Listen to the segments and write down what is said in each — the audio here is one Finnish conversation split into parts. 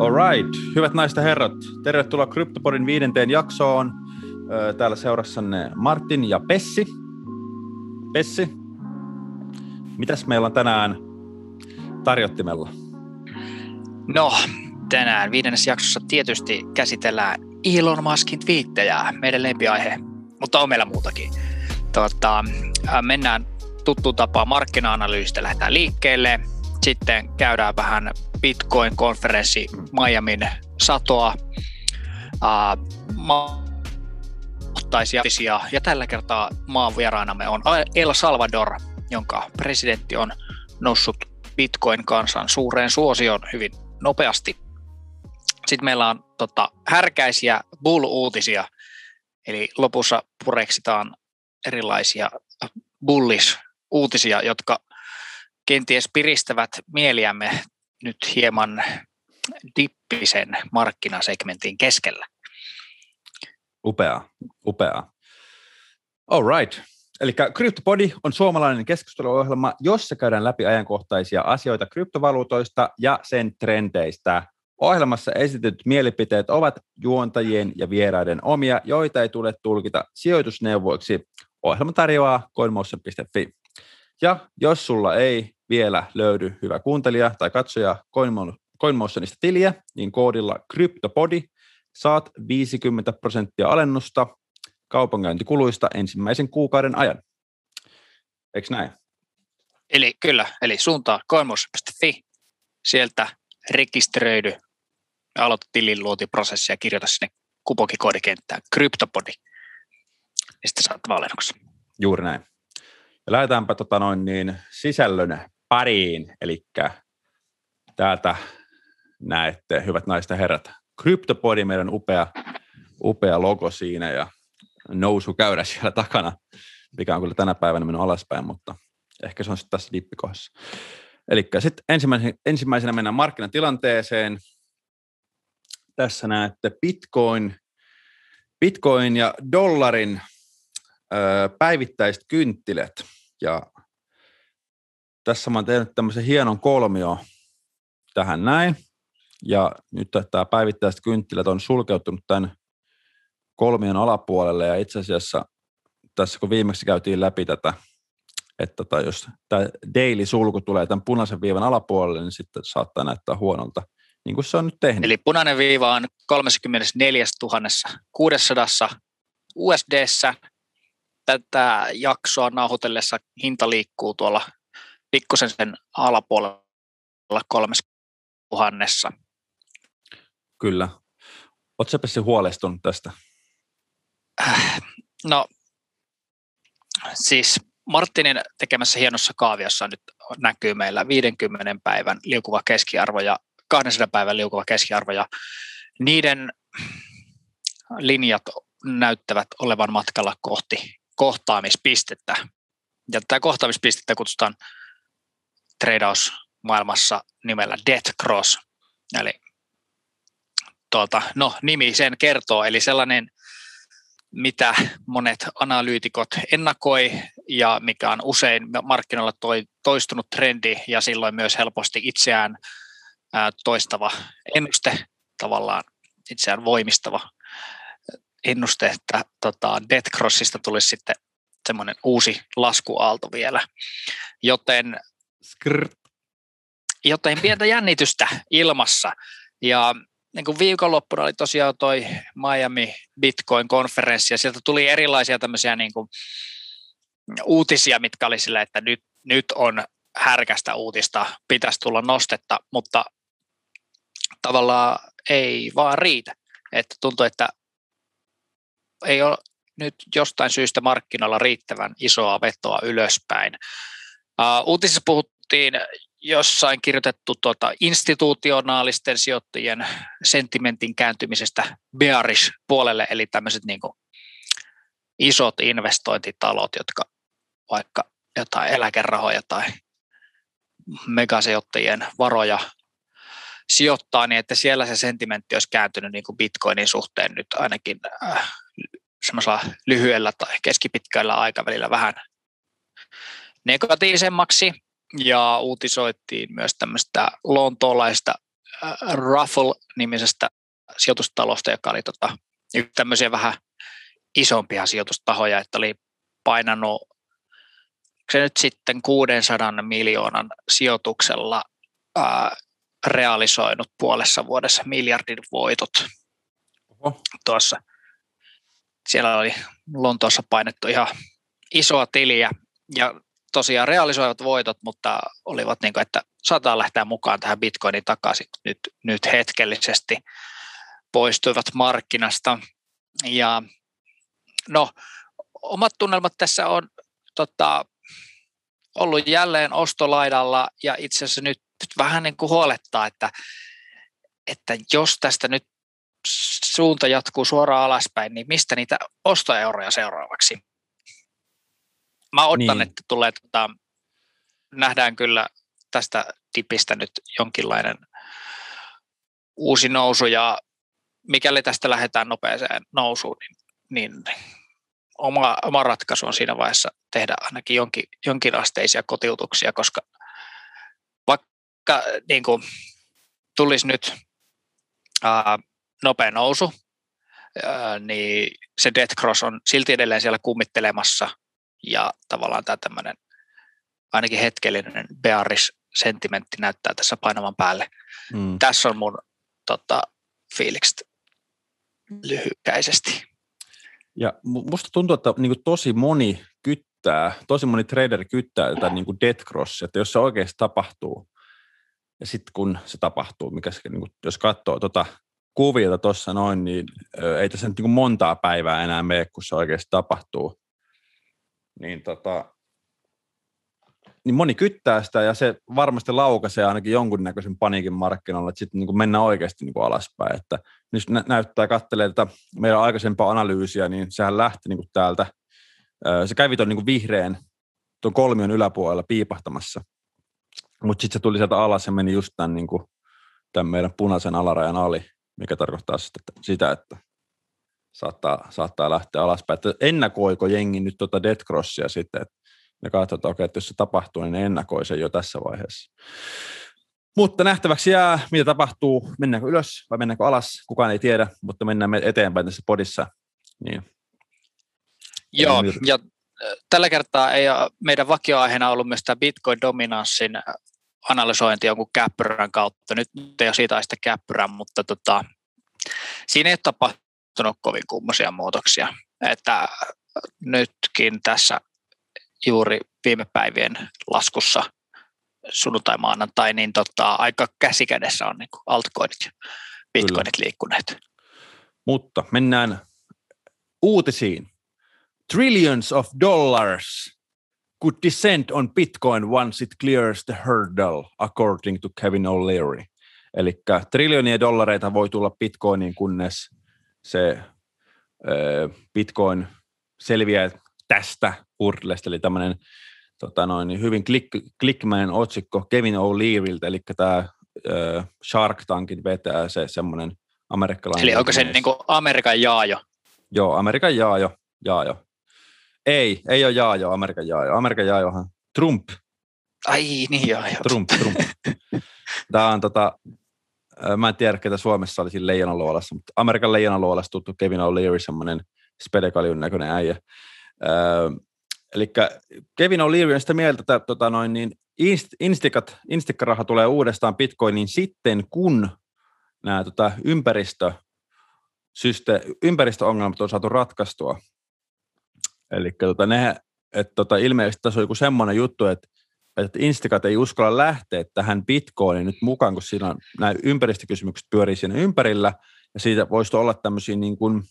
Alright, hyvät naiset ja herrat, tervetuloa Kryptopodin viidenteen jaksoon. Täällä seurassanne Martin ja Pessi. Pessi, mitäs meillä on tänään tarjottimella? No, tänään viidennessä jaksossa tietysti käsitellään Elon Muskin twiittejä, meidän lempiaihe, mutta on meillä muutakin. Tota, mennään tuttu tapaa markkina-analyysistä, lähdetään liikkeelle, sitten käydään vähän Bitcoin-konferenssi Miamin satoa, mahtaisia ja tällä kertaa maan vieraanamme on El Salvador, jonka presidentti on noussut Bitcoin-kansan suureen suosioon hyvin nopeasti. Sitten meillä on tota, härkäisiä bull-uutisia, eli lopussa pureksitaan erilaisia bullish-uutisia, jotka kenties piristävät mieliämme nyt hieman dippisen markkinasegmentin keskellä. Upea, upea. All right. Eli CryptoPodi on suomalainen keskusteluohjelma, jossa käydään läpi ajankohtaisia asioita kryptovaluutoista ja sen trendeistä. Ohjelmassa esitetyt mielipiteet ovat juontajien ja vieraiden omia, joita ei tule tulkita sijoitusneuvoiksi. Ohjelma tarjoaa coinmotion.fi. Ja jos sulla ei vielä löydy hyvä kuuntelija tai katsoja CoinMotionista tiliä, niin koodilla CryptoPodi saat 50 prosenttia alennusta kaupankäyntikuluista ensimmäisen kuukauden ajan. Eikö näin? Eli kyllä, eli suuntaa coinmotion.fi, sieltä rekisteröidy ja aloita tilinluotiprosessi ja kirjoita sinne kupokikoodikenttään CryptoPodi. Ja sitten saat valennuksen. Juuri näin. Ja lähdetäänpä tota noin niin, sisällön pariin, eli täältä näette, hyvät naiset ja herrat, CryptoPodi, meidän upea, upea logo siinä ja nousu käydä siellä takana, mikä on kyllä tänä päivänä mennyt alaspäin, mutta ehkä se on sitten tässä dippikohdassa. Eli sitten ensimmäisenä, ensimmäisenä mennään markkinatilanteeseen. Tässä näette Bitcoin, Bitcoin ja dollarin ö, päivittäiset kynttilät. Ja tässä mä oon tehnyt tämmöisen hienon kolmio tähän näin. Ja nyt tämä päivittäiset kynttilät on sulkeutunut tämän kolmion alapuolelle ja itse asiassa tässä kun viimeksi käytiin läpi tätä, että tota, jos tämä daily-sulku tulee tämän punaisen viivan alapuolelle, niin sitten saattaa näyttää huonolta, niin kuin se on nyt tehnyt. Eli punainen viiva on 34 600 USDssä. Tätä jaksoa nauhoitellessa hinta liikkuu tuolla pikkusen sen alapuolella kolmes tuhannessa. Kyllä. Oletko se huolestunut tästä? No, siis Martinin tekemässä hienossa kaaviossa nyt näkyy meillä 50 päivän liukuva keskiarvo ja 200 päivän liukuva keskiarvo ja niiden linjat näyttävät olevan matkalla kohti kohtaamispistettä. Ja tätä kohtaamispistettä kutsutaan maailmassa nimellä Death Cross. Eli tuota, no, nimi sen kertoo, eli sellainen, mitä monet analyytikot ennakoi ja mikä on usein markkinoilla toi, toistunut trendi ja silloin myös helposti itseään ää, toistava ennuste, tavallaan itseään voimistava ennuste, että tota, Death Crossista tulisi sitten semmoinen uusi laskuaalto vielä. Joten Skrrt. Joten pientä jännitystä ilmassa. Ja niin kuin viikonloppuna oli tosiaan toi Miami Bitcoin-konferenssi, ja sieltä tuli erilaisia tämmöisiä niin kuin uutisia, mitkä oli sillä, että nyt, nyt on härkästä uutista, pitäisi tulla nostetta, mutta tavallaan ei vaan riitä. Että tuntuu, että ei ole nyt jostain syystä markkinoilla riittävän isoa vetoa ylöspäin. Uutisissa puhuttiin jossain kirjoitettu tuota institutionaalisten sijoittajien sentimentin kääntymisestä bearish puolelle, eli tämmöiset niin kuin isot investointitalot, jotka vaikka jotain eläkerahoja tai megasijoittajien varoja sijoittaa, niin että siellä se sentimentti olisi kääntynyt niin kuin bitcoinin suhteen nyt ainakin äh, semmoisella lyhyellä tai keskipitkällä aikavälillä vähän negatiivisemmaksi ja uutisoittiin myös tämmöistä lontoolaista Ruffle-nimisestä sijoitustalosta, joka oli tota, tämmöisiä vähän isompia sijoitustahoja, että oli painanut se nyt sitten 600 miljoonan sijoituksella ää, realisoinut puolessa vuodessa miljardin voitot Oho. tuossa. Siellä oli Lontoossa painettu ihan isoa tiliä ja tosiaan realisoivat voitot, mutta olivat niin kuin, että saattaa lähteä mukaan tähän bitcoinin takaisin nyt, nyt hetkellisesti poistuivat markkinasta. Ja no, omat tunnelmat tässä on tota, ollut jälleen ostolaidalla ja itse asiassa nyt, nyt vähän niin kuin huolettaa, että, että jos tästä nyt suunta jatkuu suoraan alaspäin, niin mistä niitä ostoeuroja seuraavaksi? Mä odotan, niin. että tulee, tota, nähdään kyllä tästä tipistä nyt jonkinlainen uusi nousu ja mikäli tästä lähdetään nopeeseen nousuun, niin, niin oma, oma ratkaisu on siinä vaiheessa tehdä ainakin jonkin, jonkinasteisia kotiutuksia, koska vaikka niin kuin, tulisi nyt ää, nopea nousu, ää, niin se death cross on silti edelleen siellä kummittelemassa ja tavallaan tämä tämmöinen ainakin hetkellinen bearish sentimentti näyttää tässä painavan päälle. Mm. Tässä on mun tota, fiilikset lyhykäisesti. Ja musta tuntuu, että niin tosi moni kyttää, tosi moni trader kyttää tätä niin kuin death cross, että jos se oikeasti tapahtuu, ja sitten kun se tapahtuu, mikä se, niin kuin, jos katsoo tuota kuviota tuossa noin, niin ei tässä nyt niin montaa päivää enää mene, kun se oikeasti tapahtuu. Niin tota, niin moni kyttää sitä ja se varmasti laukaisee ainakin jonkunnäköisen paniikin markkinoilla, että sitten niin mennään oikeasti niin kuin alaspäin. Että nyt nä- näyttää, katselee tätä meidän aikaisempaa analyysiä, niin sehän lähti niin kuin täältä, se kävi tuon niin vihreän, tuon kolmion yläpuolella piipahtamassa, mutta sitten se tuli sieltä alas ja meni just tämän, niin kuin, tämän meidän punaisen alarajan ali, mikä tarkoittaa sitä, että saattaa, saattaa lähteä alaspäin. Että ennakoiko jengi nyt tuota Death Crossia sitten, että ja katsotaan, okay, että jos se tapahtuu, niin ne ennakoi sen jo tässä vaiheessa. Mutta nähtäväksi jää, mitä tapahtuu, mennäänkö ylös vai mennäänkö alas, kukaan ei tiedä, mutta mennään me eteenpäin tässä podissa. Niin. Joo, ja tällä kertaa ei ole meidän vakioaiheena ollut myös tämä Bitcoin-dominanssin analysointi jonkun käppyrän kautta. Nyt ei ole siitä sitä käppyrän, mutta tota, siinä ei ole tapahtunut kovin kummoisia muutoksia. Että nytkin tässä juuri viime päivien laskussa sunnuntai maanantai, niin tota, aika käsikädessä on niin altcoinit ja bitcoinit Kyllä. liikkuneet. Mutta mennään uutisiin. Trillions of dollars could descend on Bitcoin once it clears the hurdle, according to Kevin O'Leary. Eli triljoonia dollareita voi tulla Bitcoiniin, kunnes se Bitcoin selviää tästä hurdlesta, eli tämmöinen tota noin, niin hyvin klik, klikmäinen otsikko Kevin O'Learyltä, eli tämä Shark Tankin vetää se semmoinen amerikkalainen. Eli onko se niin kuin Amerikan jaajo? Joo, Amerikan jaajo, jaajo. Ei, ei ole jaajo, Amerikan jaajo. Amerikan jaajohan Trump. Ai niin joo. Trump, Trump. Tämä on tota, mä en tiedä, ketä Suomessa oli leijonaluolassa, mutta Amerikan leijonaluolassa tuttu Kevin O'Leary, semmoinen spedekaliun näköinen äijä. Öö, eli Kevin O'Leary on sitä mieltä, että tota noin, niin instikat, instikkaraha tulee uudestaan Bitcoiniin sitten, kun nämä tota, ympäristö, syste, ympäristöongelmat on saatu ratkaistua. Eli tota, ne, että tota, ilmeisesti tässä on joku semmoinen juttu, että, että Instikat ei uskalla lähteä tähän Bitcoiniin nyt mukaan, kun siinä on, nämä ympäristökysymykset pyörii siinä ympärillä, ja siitä voisi olla tämmöisiä niin kuin,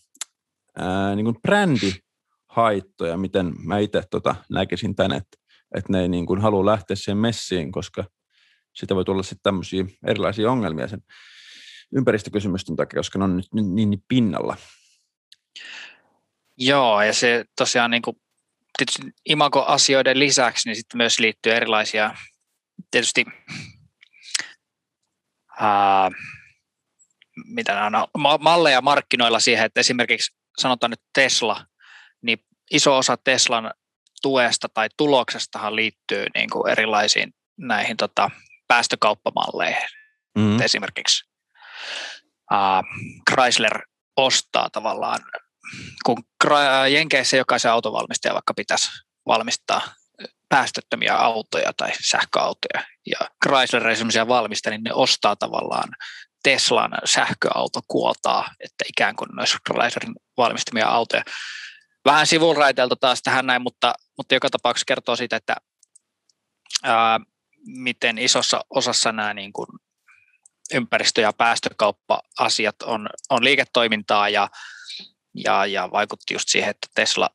ää, niin kuin brändi haittoja, miten mä itse tota näkisin tämän, että, että ne ei niin kuin halua lähteä siihen messiin, koska sitä voi tulla sitten tämmöisiä erilaisia ongelmia sen ympäristökysymysten takia, koska ne on nyt niin, niin pinnalla. Joo, ja se tosiaan niin kuin, tietysti imago-asioiden lisäksi niin sitten myös liittyy erilaisia tietysti ää, mitä nämä on, malleja markkinoilla siihen, että esimerkiksi sanotaan nyt Tesla niin iso osa Teslan tuesta tai tuloksestahan liittyy niin kuin erilaisiin näihin tota, päästökauppamalleihin. mm. esimerkiksi uh, Chrysler ostaa tavallaan, kun Jenkeissä jokaisen autovalmistaja vaikka pitäisi valmistaa päästöttömiä autoja tai sähköautoja, ja Chrysler esimerkiksi valmistaa, niin ne ostaa tavallaan Teslan sähköautokuotaa, että ikään kuin olisi Chryslerin valmistamia autoja. Vähän sivulraiteelta taas tähän näin, mutta, mutta joka tapauksessa kertoo siitä, että ää, miten isossa osassa nämä niin kuin ympäristö- ja päästökauppa-asiat on, on liiketoimintaa ja, ja, ja vaikutti just siihen, että Tesla,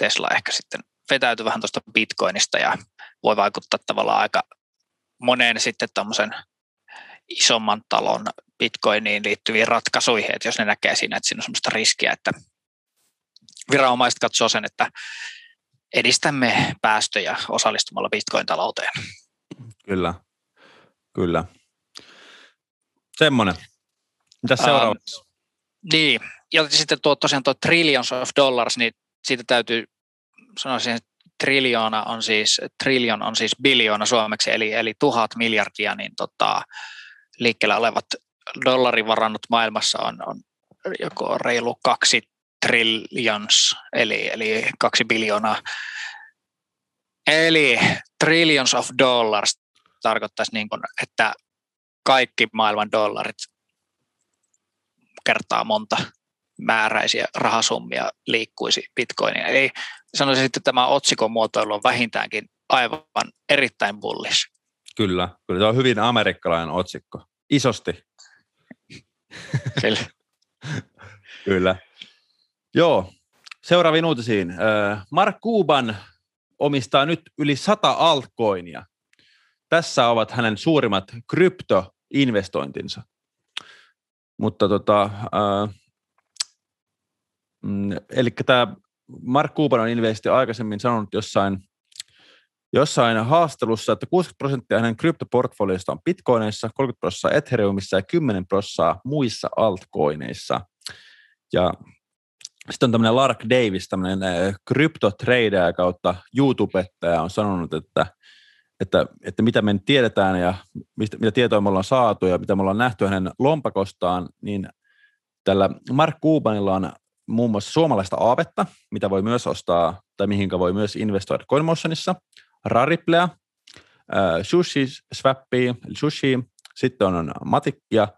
Tesla ehkä sitten vetäytyi vähän tuosta bitcoinista ja voi vaikuttaa tavallaan aika moneen sitten tuommoisen isomman talon bitcoiniin liittyviin ratkaisuihin, että jos ne näkee siinä, että siinä on sellaista riskiä, että viranomaiset katsoo sen, että edistämme päästöjä osallistumalla bitcoin-talouteen. Kyllä, kyllä. Semmoinen. Mitä seuraavaksi? Uh, niin, ja sitten tuo tosiaan tuo trillions of dollars, niin siitä täytyy sanoa siihen, triljoona on siis, trillion on siis biljoona suomeksi, eli, eli tuhat miljardia, niin tota, liikkeellä olevat dollarivarannut maailmassa on, on joko reilu kaksi trillions, eli, eli kaksi biljoonaa. Eli trillions of dollars tarkoittaisi niin kuin, että kaikki maailman dollarit kertaa monta määräisiä rahasummia liikkuisi bitcoinia. Eli sanoisin, että tämä otsikon muotoilu on vähintäänkin aivan erittäin bullish. Kyllä, kyllä. Se on hyvin amerikkalainen otsikko. Isosti. Kyllä. kyllä. Joo, seuraaviin uutisiin. Mark Cuban omistaa nyt yli sata altcoinia. Tässä ovat hänen suurimmat kryptoinvestointinsa. Mutta tota, äh, eli tämä Mark Cuban on ilmeisesti aikaisemmin sanonut jossain, jossain haastelussa, että 60 prosenttia hänen kryptoportfoliosta on bitcoineissa, 30 prosenttia Ethereumissa ja 10 prosenttia muissa altcoineissa. Ja sitten on tämmöinen Lark Davis, tämmöinen kryptotrader kautta YouTubettaja on sanonut, että, että, että mitä me tiedetään ja mistä, mitä tietoa me ollaan saatu ja mitä me ollaan nähty hänen lompakostaan, niin tällä Mark Cubanilla on muun muassa suomalaista aavetta, mitä voi myös ostaa tai mihinkä voi myös investoida CoinMotionissa, Rariplea, äh, Sushi Swappia, eli Sushi, sitten on Matikkia,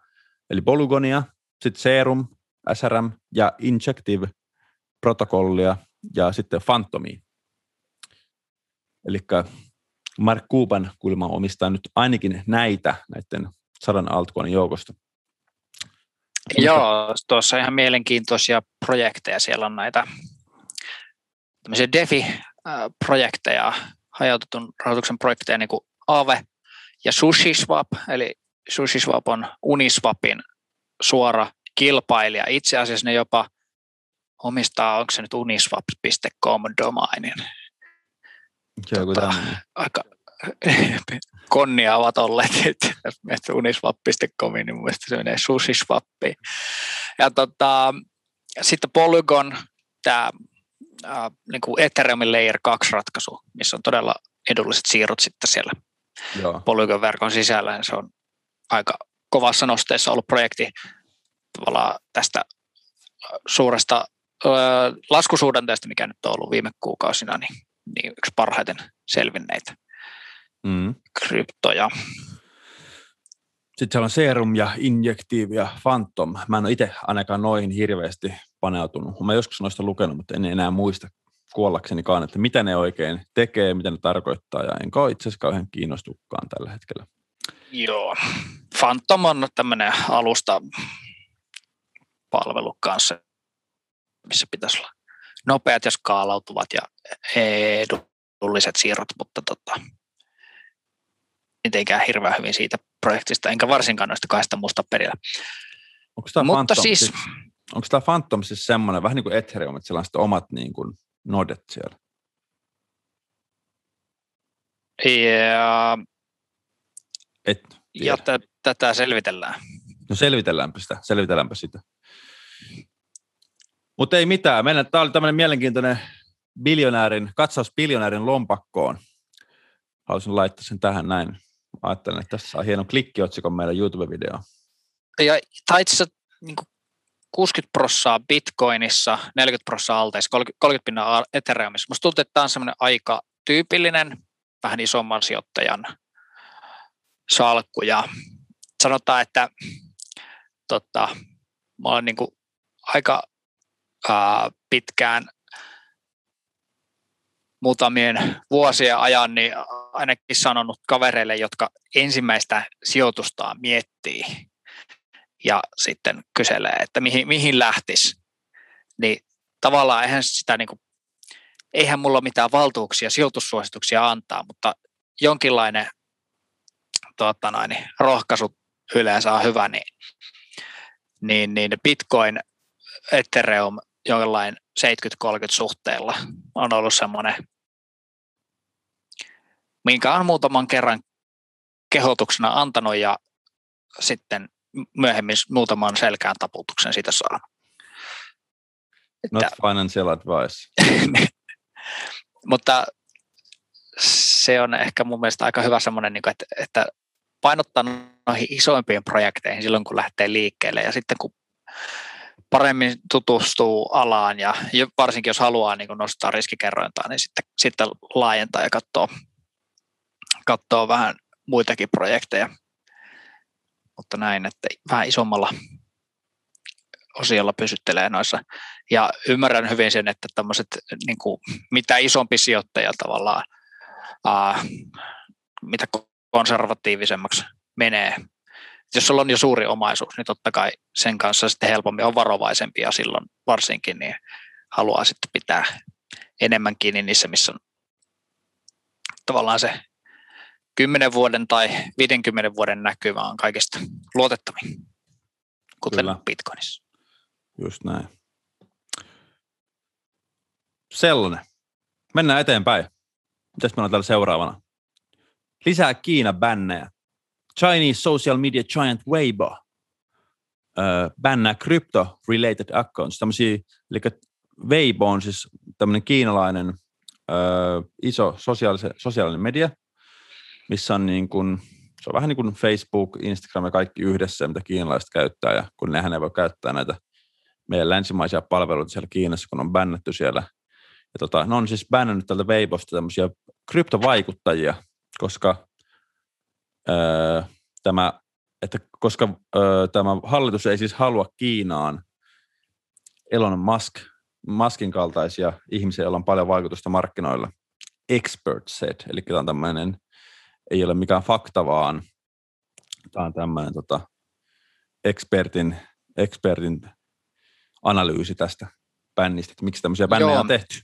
eli Polygonia, sitten Serum, SRM ja Injective protokollia ja sitten Phantomia. Eli Mark Cuban kulma omistaa nyt ainakin näitä näiden sadan altcoinin joukosta. Joo, tuossa ihan mielenkiintoisia projekteja. Siellä on näitä tämmöisiä DeFi-projekteja, hajautetun rahoituksen projekteja, niin kuin Aave ja SushiSwap, eli SushiSwap on Uniswapin suora kilpailija. Itse asiassa ne jopa omistaa, onko se nyt uniswap.com domainin. Tota, aika konnia ovat olleet, että menet uniswap.comiin, niin mun mielestä se menee sushiswappiin. Ja tota, sitten Polygon, tämä äh, niin kuin Ethereumin Layer 2 ratkaisu, missä on todella edulliset siirrot sitten siellä Joo. Polygon-verkon sisällä. Se on aika kovassa nosteessa ollut projekti tavallaan tästä suuresta laskusuhdanteesta, mikä nyt on ollut viime kuukausina, niin, niin yksi parhaiten selvinneitä mm. kryptoja. Sitten siellä on Serum ja Injective ja Phantom. Mä en ole itse ainakaan noihin hirveästi paneutunut. Mä joskus noista lukenut, mutta en enää muista kuollaksenikaan, että mitä ne oikein tekee, mitä ne tarkoittaa, ja enkä ole itse asiassa kauhean kiinnostukkaan tällä hetkellä. Joo. Phantom on tämmöinen alusta palvelu kanssa, missä pitäisi olla nopeat ja skaalautuvat ja edulliset siirrot, mutta tota, mitenkään hirveän hyvin siitä projektista, enkä varsinkaan noista kahdesta muusta perillä. Onko tämä Mutta Phantom, siis, siis, onko tämä Phantom siis semmoinen, vähän niin kuin Ethereum, että siellä on sitten omat niin kuin nodet siellä? Ja, Et, ja t- tätä selvitellään. No selvitelläänpä sitä, selvitelläänpä sitä. Mutta ei mitään. Meillä, tämä oli tämmöinen mielenkiintoinen biljonäärin, katsaus biljonäärin lompakkoon. Haluaisin laittaa sen tähän näin Ajattelen, että tässä on hieno klikkiotsikon meidän YouTube-video. Ja, tai itse asiassa niin 60 prossaa bitcoinissa, 40 prossaa alteissa, 30, 30 pinnaa Ethereumissa. Musta tuntuu, että tämä on semmoinen aika tyypillinen, vähän isomman sijoittajan salkku. Ja sanotaan, että tota, mä olen niin aika ää, pitkään muutamien vuosien ajan niin ainakin sanonut kavereille, jotka ensimmäistä sijoitustaan miettii ja sitten kyselee, että mihin, mihin lähtisi, niin tavallaan eihän sitä niin kuin, eihän mulla mitään valtuuksia sijoitussuosituksia antaa, mutta jonkinlainen tuota noin, rohkaisu yleensä on hyvä, niin, niin, niin Bitcoin, Ethereum jollain 70-30 suhteella on ollut semmoinen, minkä on muutaman kerran kehotuksena antanut ja sitten myöhemmin muutaman selkään taputuksen siitä saanut. Not että, financial advice. mutta se on ehkä mun mielestä aika hyvä semmoinen, niin että, että painottaa noihin isoimpiin projekteihin silloin, kun lähtee liikkeelle ja sitten kun paremmin tutustuu alaan ja varsinkin jos haluaa niin nostaa riskikerrointaa, niin sitten, sitten laajentaa ja katsoo, katsoo vähän muitakin projekteja. Mutta näin, että vähän isommalla osiolla pysyttelee noissa. Ja ymmärrän hyvin sen, että tämmöiset, niin kuin, mitä isompi sijoittaja tavallaan, ää, mitä konservatiivisemmaksi menee. Jos sulla on jo suuri omaisuus, niin totta kai sen kanssa sitten helpommin on varovaisempi ja silloin varsinkin niin haluaa sitten pitää enemmän kiinni niissä, missä on tavallaan se 10 vuoden tai 50 vuoden näkymä on kaikista luotettavin, kuten Kyllä. Bitcoinissa. Just näin. Sellainen. Mennään eteenpäin. Mitäs meillä on täällä seuraavana? Lisää Kiina bännejä. Chinese social media giant Weibo öö, bännää crypto-related accounts. Tämmöisiä, eli Weibo on siis tämmöinen kiinalainen öö, iso sosiaalisen, sosiaalinen media, missä on niin kuin, se on vähän niin kuin Facebook, Instagram ja kaikki yhdessä, mitä kiinalaiset käyttää, ja kun nehän ei voi käyttää näitä meidän länsimaisia palveluita siellä Kiinassa, kun on bännetty siellä. Ja tota, ne on siis bännännyt tältä Weibosta tämmöisiä kryptovaikuttajia, koska öö, tämä, että koska öö, tämä hallitus ei siis halua Kiinaan Elon Musk, Muskin kaltaisia ihmisiä, joilla on paljon vaikutusta markkinoilla. Expert said, eli tämä on tämmöinen, ei ole mikään fakta, vaan tämä on tämmöinen tota, expertin, expertin analyysi tästä bännistä, että miksi tämmöisiä bännejä Joo. on tehty.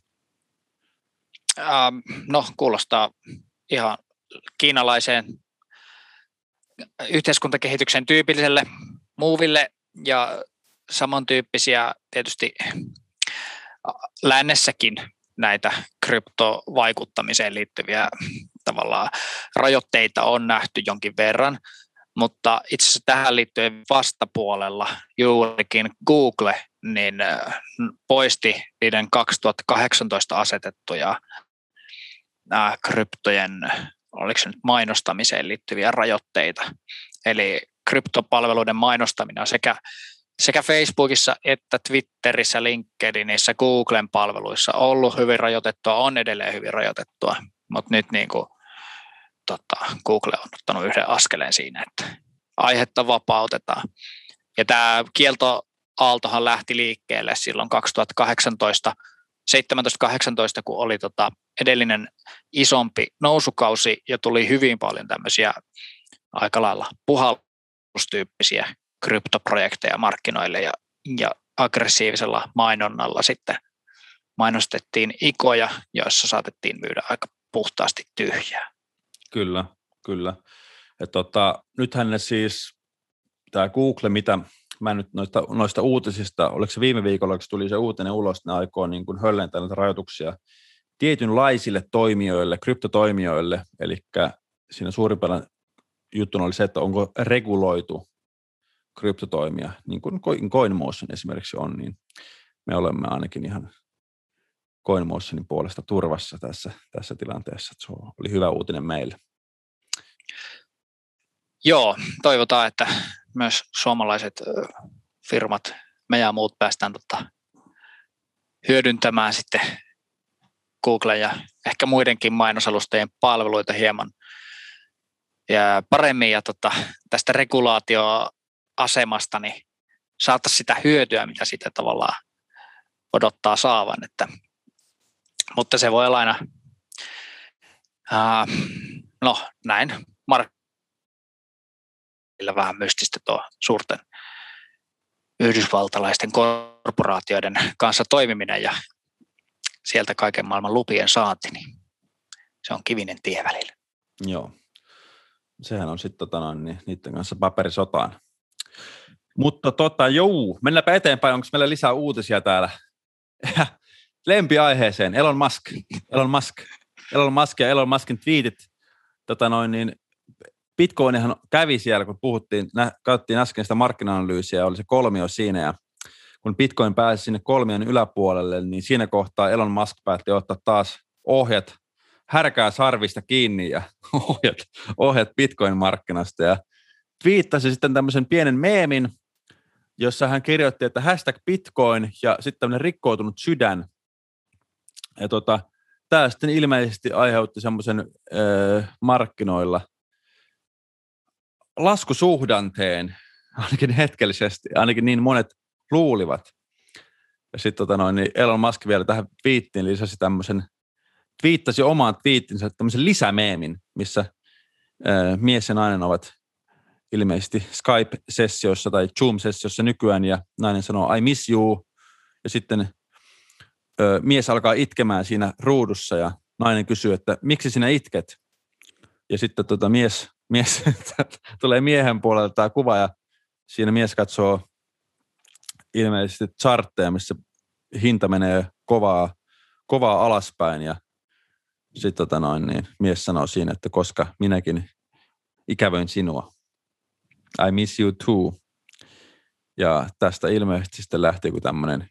Ähm, no, kuulostaa ihan kiinalaiseen yhteiskuntakehityksen tyypilliselle muuville ja samantyyppisiä tietysti lännessäkin näitä kryptovaikuttamiseen liittyviä tavallaan rajoitteita on nähty jonkin verran, mutta itse asiassa tähän liittyen vastapuolella juurikin Google niin poisti niiden 2018 asetettuja kryptojen oliko se nyt mainostamiseen liittyviä rajoitteita. Eli kryptopalveluiden mainostaminen on sekä, sekä Facebookissa että Twitterissä, LinkedInissä, Googlen palveluissa ollut hyvin rajoitettua, on edelleen hyvin rajoitettua, mutta nyt niin kuin, tota, Google on ottanut yhden askeleen siinä, että aihetta vapautetaan. Ja tämä kieltoaaltohan lähti liikkeelle silloin 2018 17-18, kun oli tota edellinen isompi nousukausi ja tuli hyvin paljon tämmöisiä aika lailla puhallustyyppisiä kryptoprojekteja markkinoille ja, ja aggressiivisella mainonnalla sitten mainostettiin ikoja, joissa saatettiin myydä aika puhtaasti tyhjää. Kyllä, kyllä. Ja tota, nythän ne siis, tämä Google, mitä mä nyt noista, noista uutisista, oliko se viime viikolla, kun tuli se uutinen ulos, ne aikoo niin kuin höllentää näitä rajoituksia tietynlaisille toimijoille, kryptotoimijoille, eli siinä suurimpana juttuna oli se, että onko reguloitu kryptotoimia, niin kuin CoinMotion esimerkiksi on, niin me olemme ainakin ihan CoinMotionin puolesta turvassa tässä, tässä tilanteessa. Se oli hyvä uutinen meille. Joo, toivotaan, että myös suomalaiset firmat, me ja muut päästään tota, hyödyntämään sitten Google ja ehkä muidenkin mainosalustajien palveluita hieman ja paremmin ja tota, tästä regulaatioasemasta niin saataisiin sitä hyötyä, mitä sitä tavallaan odottaa saavan. Että, mutta se voi olla aina, ää, no näin, markkinoilla vähän mystistä tuo suurten yhdysvaltalaisten korporaatioiden kanssa toimiminen ja sieltä kaiken maailman lupien saanti, niin se on kivinen tie välillä. Joo. Sehän on sitten tota, niin, niiden kanssa paperisotaan. Mutta tota, joo, mennäänpä eteenpäin. Onko meillä lisää uutisia täällä? Lempiaiheeseen, Elon Musk. Elon Musk. Elon Musk ja Elon Muskin tweetit. Tota noin, niin Bitcoinihan kävi siellä, kun puhuttiin, nä, katsottiin äsken sitä markkina-analyysiä, oli se kolmio siinä, ja kun Bitcoin pääsi sinne kolmion yläpuolelle, niin siinä kohtaa Elon Musk päätti ottaa taas ohjat härkää sarvista kiinni ja ohjat, ohjat Bitcoin-markkinasta ja twiittasi sitten tämmöisen pienen meemin, jossa hän kirjoitti, että hashtag Bitcoin ja sitten tämmöinen rikkoutunut sydän. Ja tota, tämä sitten ilmeisesti aiheutti semmoisen öö, markkinoilla laskusuhdanteen, ainakin hetkellisesti, ainakin niin monet luulivat. Ja sitten tota niin Elon Musk vielä tähän viittiin lisäsi tämmöisen, twiittasi omaan twiittinsä tämmöisen lisämeemin, missä ää, mies ja nainen ovat ilmeisesti Skype-sessiossa tai Zoom-sessiossa nykyään ja nainen sanoo I miss you ja sitten ö, mies alkaa itkemään siinä ruudussa ja nainen kysyy, että miksi sinä itket? Ja sitten tota, mies, mies tulee miehen puolelta tämä kuva ja siinä mies katsoo ilmeisesti chartteja, missä hinta menee kovaa, kovaa alaspäin ja sitten tota noin, niin mies sanoo siinä, että koska minäkin ikävöin sinua. I miss you too. Ja tästä ilmeisesti sitten lähti joku tämmöinen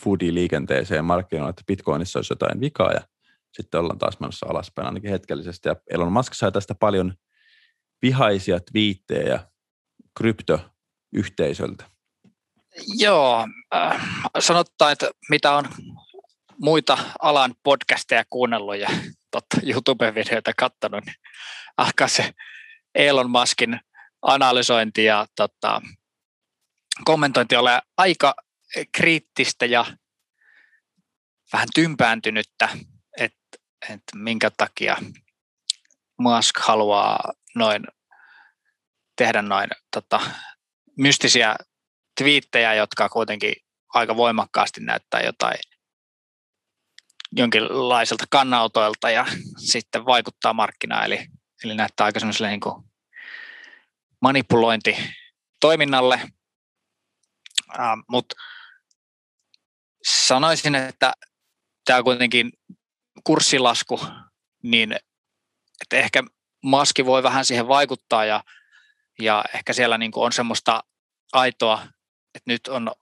foodie liikenteeseen markkinoilla, että Bitcoinissa olisi jotain vikaa ja sitten ollaan taas menossa alaspäin ainakin hetkellisesti. Ja Elon Musk sai tästä paljon vihaisia twiittejä kryptoyhteisöltä. Joo, äh, sanottaa, että mitä on muita alan podcasteja kuunnellut ja totta, YouTube-videoita katsonut, niin alkaa se Elon Muskin analysointi ja tota, kommentointi ole aika kriittistä ja vähän tympääntynyttä, että, että minkä takia Musk haluaa noin tehdä noin tota, mystisiä twiittejä, jotka kuitenkin aika voimakkaasti näyttää jotain jonkinlaiselta kannautoilta ja sitten vaikuttaa markkinaan, eli, eli näyttää aika semmoiselle niin manipulointi toiminnalle, uh, mutta sanoisin, että tämä kuitenkin kurssilasku, niin että ehkä maski voi vähän siihen vaikuttaa ja, ja ehkä siellä niin on semmoista aitoa, että nyt on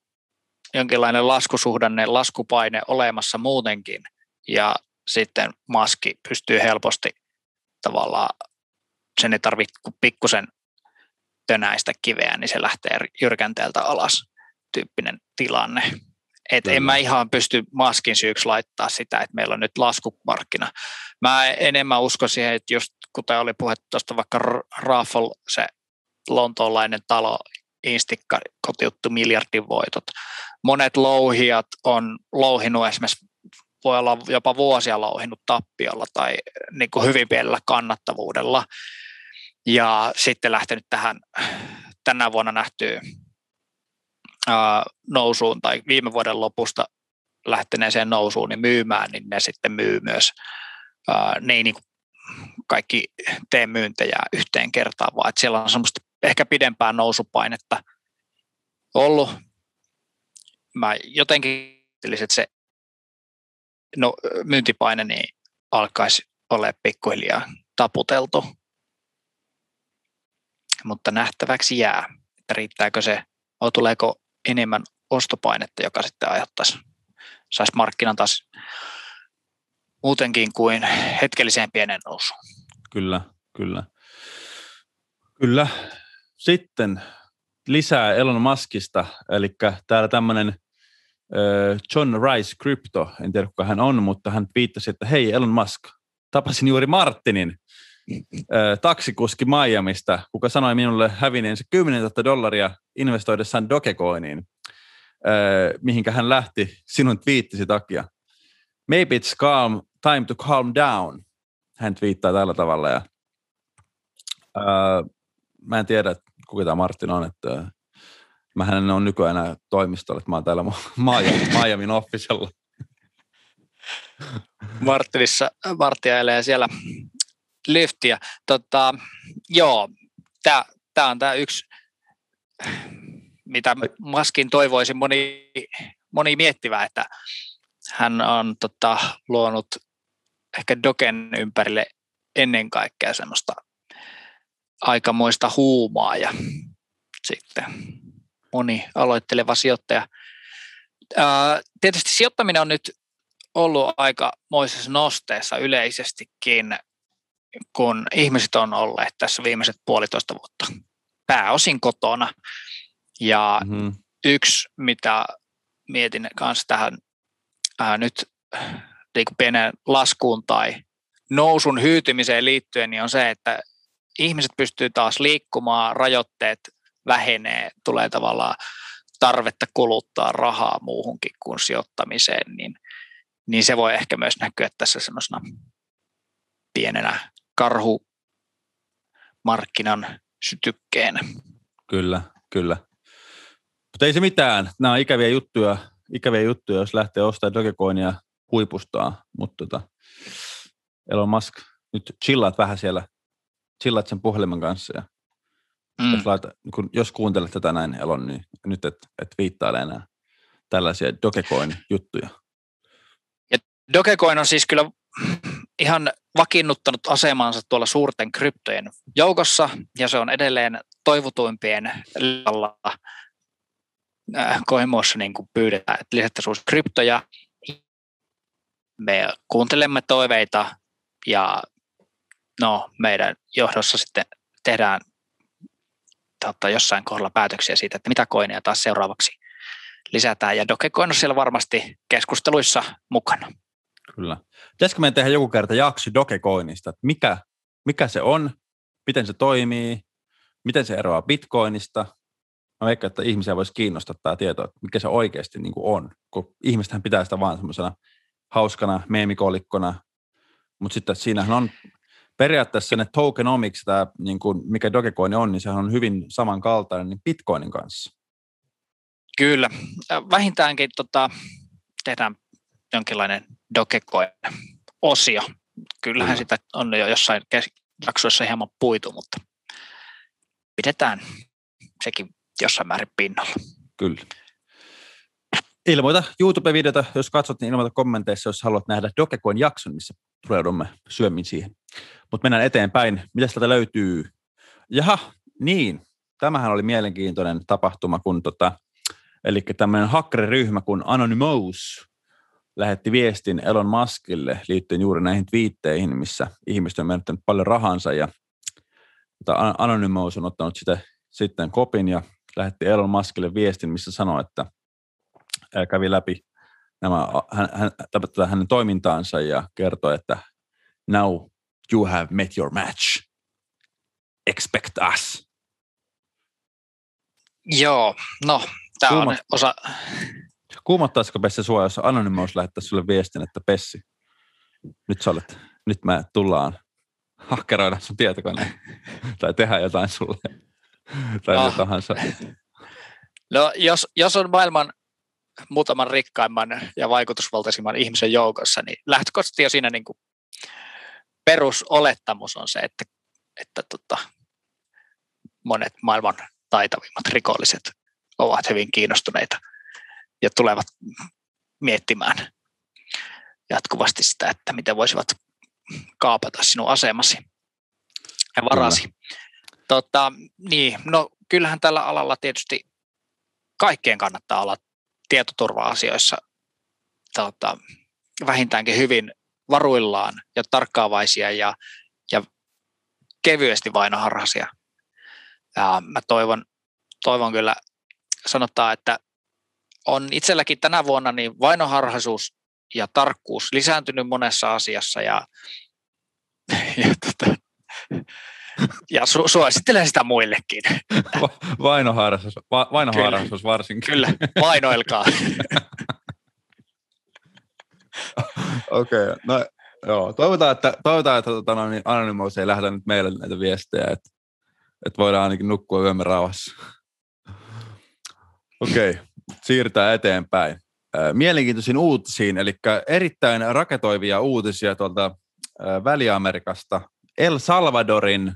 jonkinlainen laskusuhdanne, laskupaine olemassa muutenkin ja sitten maski pystyy helposti tavallaan, sen ei tarvitse pikkusen tönäistä kiveä, niin se lähtee jyrkänteeltä alas tyyppinen tilanne. Et en mä ihan pysty maskin syyksi laittaa sitä, että meillä on nyt laskumarkkina. Mä enemmän uskon siihen, että just kuten oli puhe tuosta vaikka Raffle, se lontoolainen talo, Instikka kotiuttu miljardin voitot. Monet louhijat on louhinut esimerkiksi, voi olla jopa vuosia louhinut tappiolla tai niin kuin hyvin pienellä kannattavuudella ja sitten lähtenyt tähän tänä vuonna nähtyyn nousuun tai viime vuoden lopusta lähteneeseen nousuun niin myymään, niin ne sitten myy myös. ne ei niin kaikki tee myyntejä yhteen kertaan, vaan että siellä on semmoista ehkä pidempää nousupainetta ollut. Mä jotenkin että se no, myyntipaine niin alkaisi olla pikkuhiljaa taputeltu mutta nähtäväksi jää, että riittääkö se, tuleeko enemmän ostopainetta, joka sitten aiheuttaisi, saisi markkinan taas muutenkin kuin hetkelliseen pienen nousuun. Kyllä, kyllä. Kyllä. Sitten lisää Elon Muskista, eli täällä tämmöinen John Rice Crypto, en tiedä kuka hän on, mutta hän viittasi, että hei Elon Musk, tapasin juuri Martinin, taksikuski Miamista, kuka sanoi minulle hävinneensä 10 000 dollaria investoidessaan Dogecoiniin, mihinkä hän lähti sinun twiittisi takia. Maybe it's calm, time to calm down, hän twiittaa tällä tavalla. Ja, ää, mä en tiedä, kuka tämä Martin on, että mä en ole nykyään enää toimistolla, että mä oon täällä Miamin officella. Martinissa, Martti siellä lyftiä. Tota, joo, tämä on tämä yksi, mitä Maskin toivoisi moni, moni miettivää, että hän on tota, luonut ehkä Doken ympärille ennen kaikkea semmoista aikamoista huumaa ja sitten moni aloitteleva sijoittaja. Ää, tietysti sijoittaminen on nyt ollut aika moisessa nosteessa yleisestikin, kun ihmiset on olleet tässä viimeiset puolitoista vuotta pääosin kotona. Ja mm-hmm. yksi, mitä mietin kanssa tähän ää, nyt niin pienen laskuun tai nousun hyytymiseen liittyen, niin on se, että ihmiset pystyy taas liikkumaan, rajoitteet vähenee, tulee tavallaan tarvetta kuluttaa rahaa muuhunkin kuin sijoittamiseen, niin, niin se voi ehkä myös näkyä tässä semmoisena pienenä karhumarkkinan sytykkeenä. Kyllä, kyllä. Mutta ei se mitään. Nämä on ikäviä juttuja, ikäviä juttuja jos lähtee ostamaan Dogecoinia huipustaa, mutta tota, Elon Musk, nyt chillaat vähän siellä, chillaat sen puhelimen kanssa ja mm. jos, laita, kun, jos kuuntelet tätä näin Elon, niin nyt et, et viittaile enää tällaisia Dogecoin-juttuja. Ja Dogecoin on siis kyllä ihan vakiinnuttanut asemansa tuolla suurten kryptojen joukossa, ja se on edelleen toivotuimpien listalla äh, Koimossa niin kuin pyydetään, että lisättäisiin kryptoja. Me kuuntelemme toiveita ja no, meidän johdossa sitten tehdään tota, jossain kohdalla päätöksiä siitä, että mitä koineja taas seuraavaksi lisätään. Ja Dogecoin on siellä varmasti keskusteluissa mukana. Kyllä. Pitäisikö meidän tehdä joku kerta jakso Dogecoinista, että mikä, mikä se on, miten se toimii, miten se eroaa Bitcoinista. Mä veikkaan, että ihmisiä voisi kiinnostaa tämä tieto, että mikä se oikeasti niin kuin on, kun ihmistähän pitää sitä vaan semmoisena hauskana meemikolikkona, mutta sitten siinähän on periaatteessa ne tokenomics, tämä, niin kuin mikä Dogecoin on, niin sehän on hyvin samankaltainen niin Bitcoinin kanssa. Kyllä. Vähintäänkin tota, tehdään jonkinlainen Dogecoin-osio. Kyllähän mm. sitä on jo jossain jaksoissa hieman puitu, mutta pidetään sekin jossain määrin pinnalla. Kyllä. Ilmoita YouTube-videota, jos katsot, niin ilmoita kommenteissa, jos haluat nähdä Dogecoin jakson, missä pureudumme syömmin siihen. Mutta mennään eteenpäin. Mitä täältä löytyy? Jaha, niin. Tämähän oli mielenkiintoinen tapahtuma, kun tota, eli tämmöinen hakkeriryhmä kuin Anonymous lähetti viestin Elon Muskille liittyen juuri näihin twiitteihin, missä ihmiset on menettänyt paljon rahansa ja tota, Anonymous on ottanut sitä sitten kopin ja lähetti Elon Muskille viestin, missä sanoi, että kävi läpi nämä, hän, hän, tätä hänen toimintaansa ja kertoi, että now you have met your match. Expect us. Joo, no tämä on osa, Kuumottaisiko Pessi sua, jos Anonymous lähettäisi sulle viestin, että Pessi, nyt sä olet, nyt me tullaan hakkeroida sun tietokone tai tehdä jotain sulle tai no. tahansa. No jos, jos on maailman muutaman rikkaimman ja vaikutusvaltaisimman ihmisen joukossa, niin lähtökohtaisesti jo siinä niin kuin perusolettamus on se, että, että tota, monet maailman taitavimmat rikolliset ovat hyvin kiinnostuneita – ja tulevat miettimään jatkuvasti sitä, että miten voisivat kaapata sinun asemasi ja varasi. Kyllä. Tota, niin, no kyllähän tällä alalla tietysti kaikkeen kannattaa olla tietoturva-asioissa tota, vähintäänkin hyvin varuillaan ja tarkkaavaisia ja, ja kevyesti vainoharhaisia. Ja mä toivon, toivon kyllä, sanotaan, että on itselläkin tänä vuonna niin vainoharhaisuus ja tarkkuus lisääntynyt monessa asiassa ja, ja, tota, ja su, suosittelen sitä muillekin. Vainoharhastus, va, vainoharhastus varsinkin. Kyllä, vainoilkaa. Okei, okay, no joo, toivotaan, että, toivotaan, että tota, no, niin Anonymous ei lähdetä nyt meille näitä viestejä, että, että voidaan ainakin nukkua yömme rauhassa. Okei, okay, siirrytään eteenpäin. Mielenkiintoisiin uutisiin, eli erittäin raketoivia uutisia tuolta Väli-Amerikasta. El Salvadorin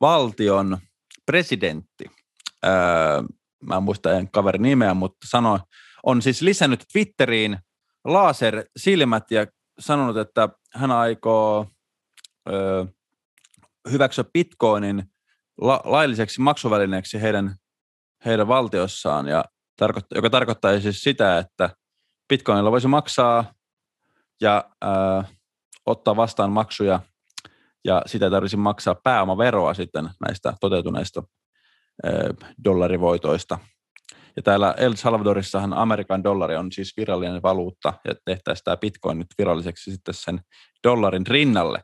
valtion presidentti, mä en muista en kaverin nimeä, mutta sanoi, on siis lisännyt Twitteriin lasersilmät ja sanonut, että hän aikoo hyväksyä bitcoinin la, lailliseksi maksuvälineeksi heidän, heidän valtiossaan, ja joka tarkoittaa siis sitä, että bitcoinilla voisi maksaa ja ö, ottaa vastaan maksuja, ja sitä tarvitsisi maksaa pääomaveroa sitten näistä toteutuneista ö, dollarivoitoista – ja täällä El Salvadorissahan Amerikan dollari on siis virallinen valuutta, ja tehtäisiin tämä bitcoin nyt viralliseksi sitten sen dollarin rinnalle.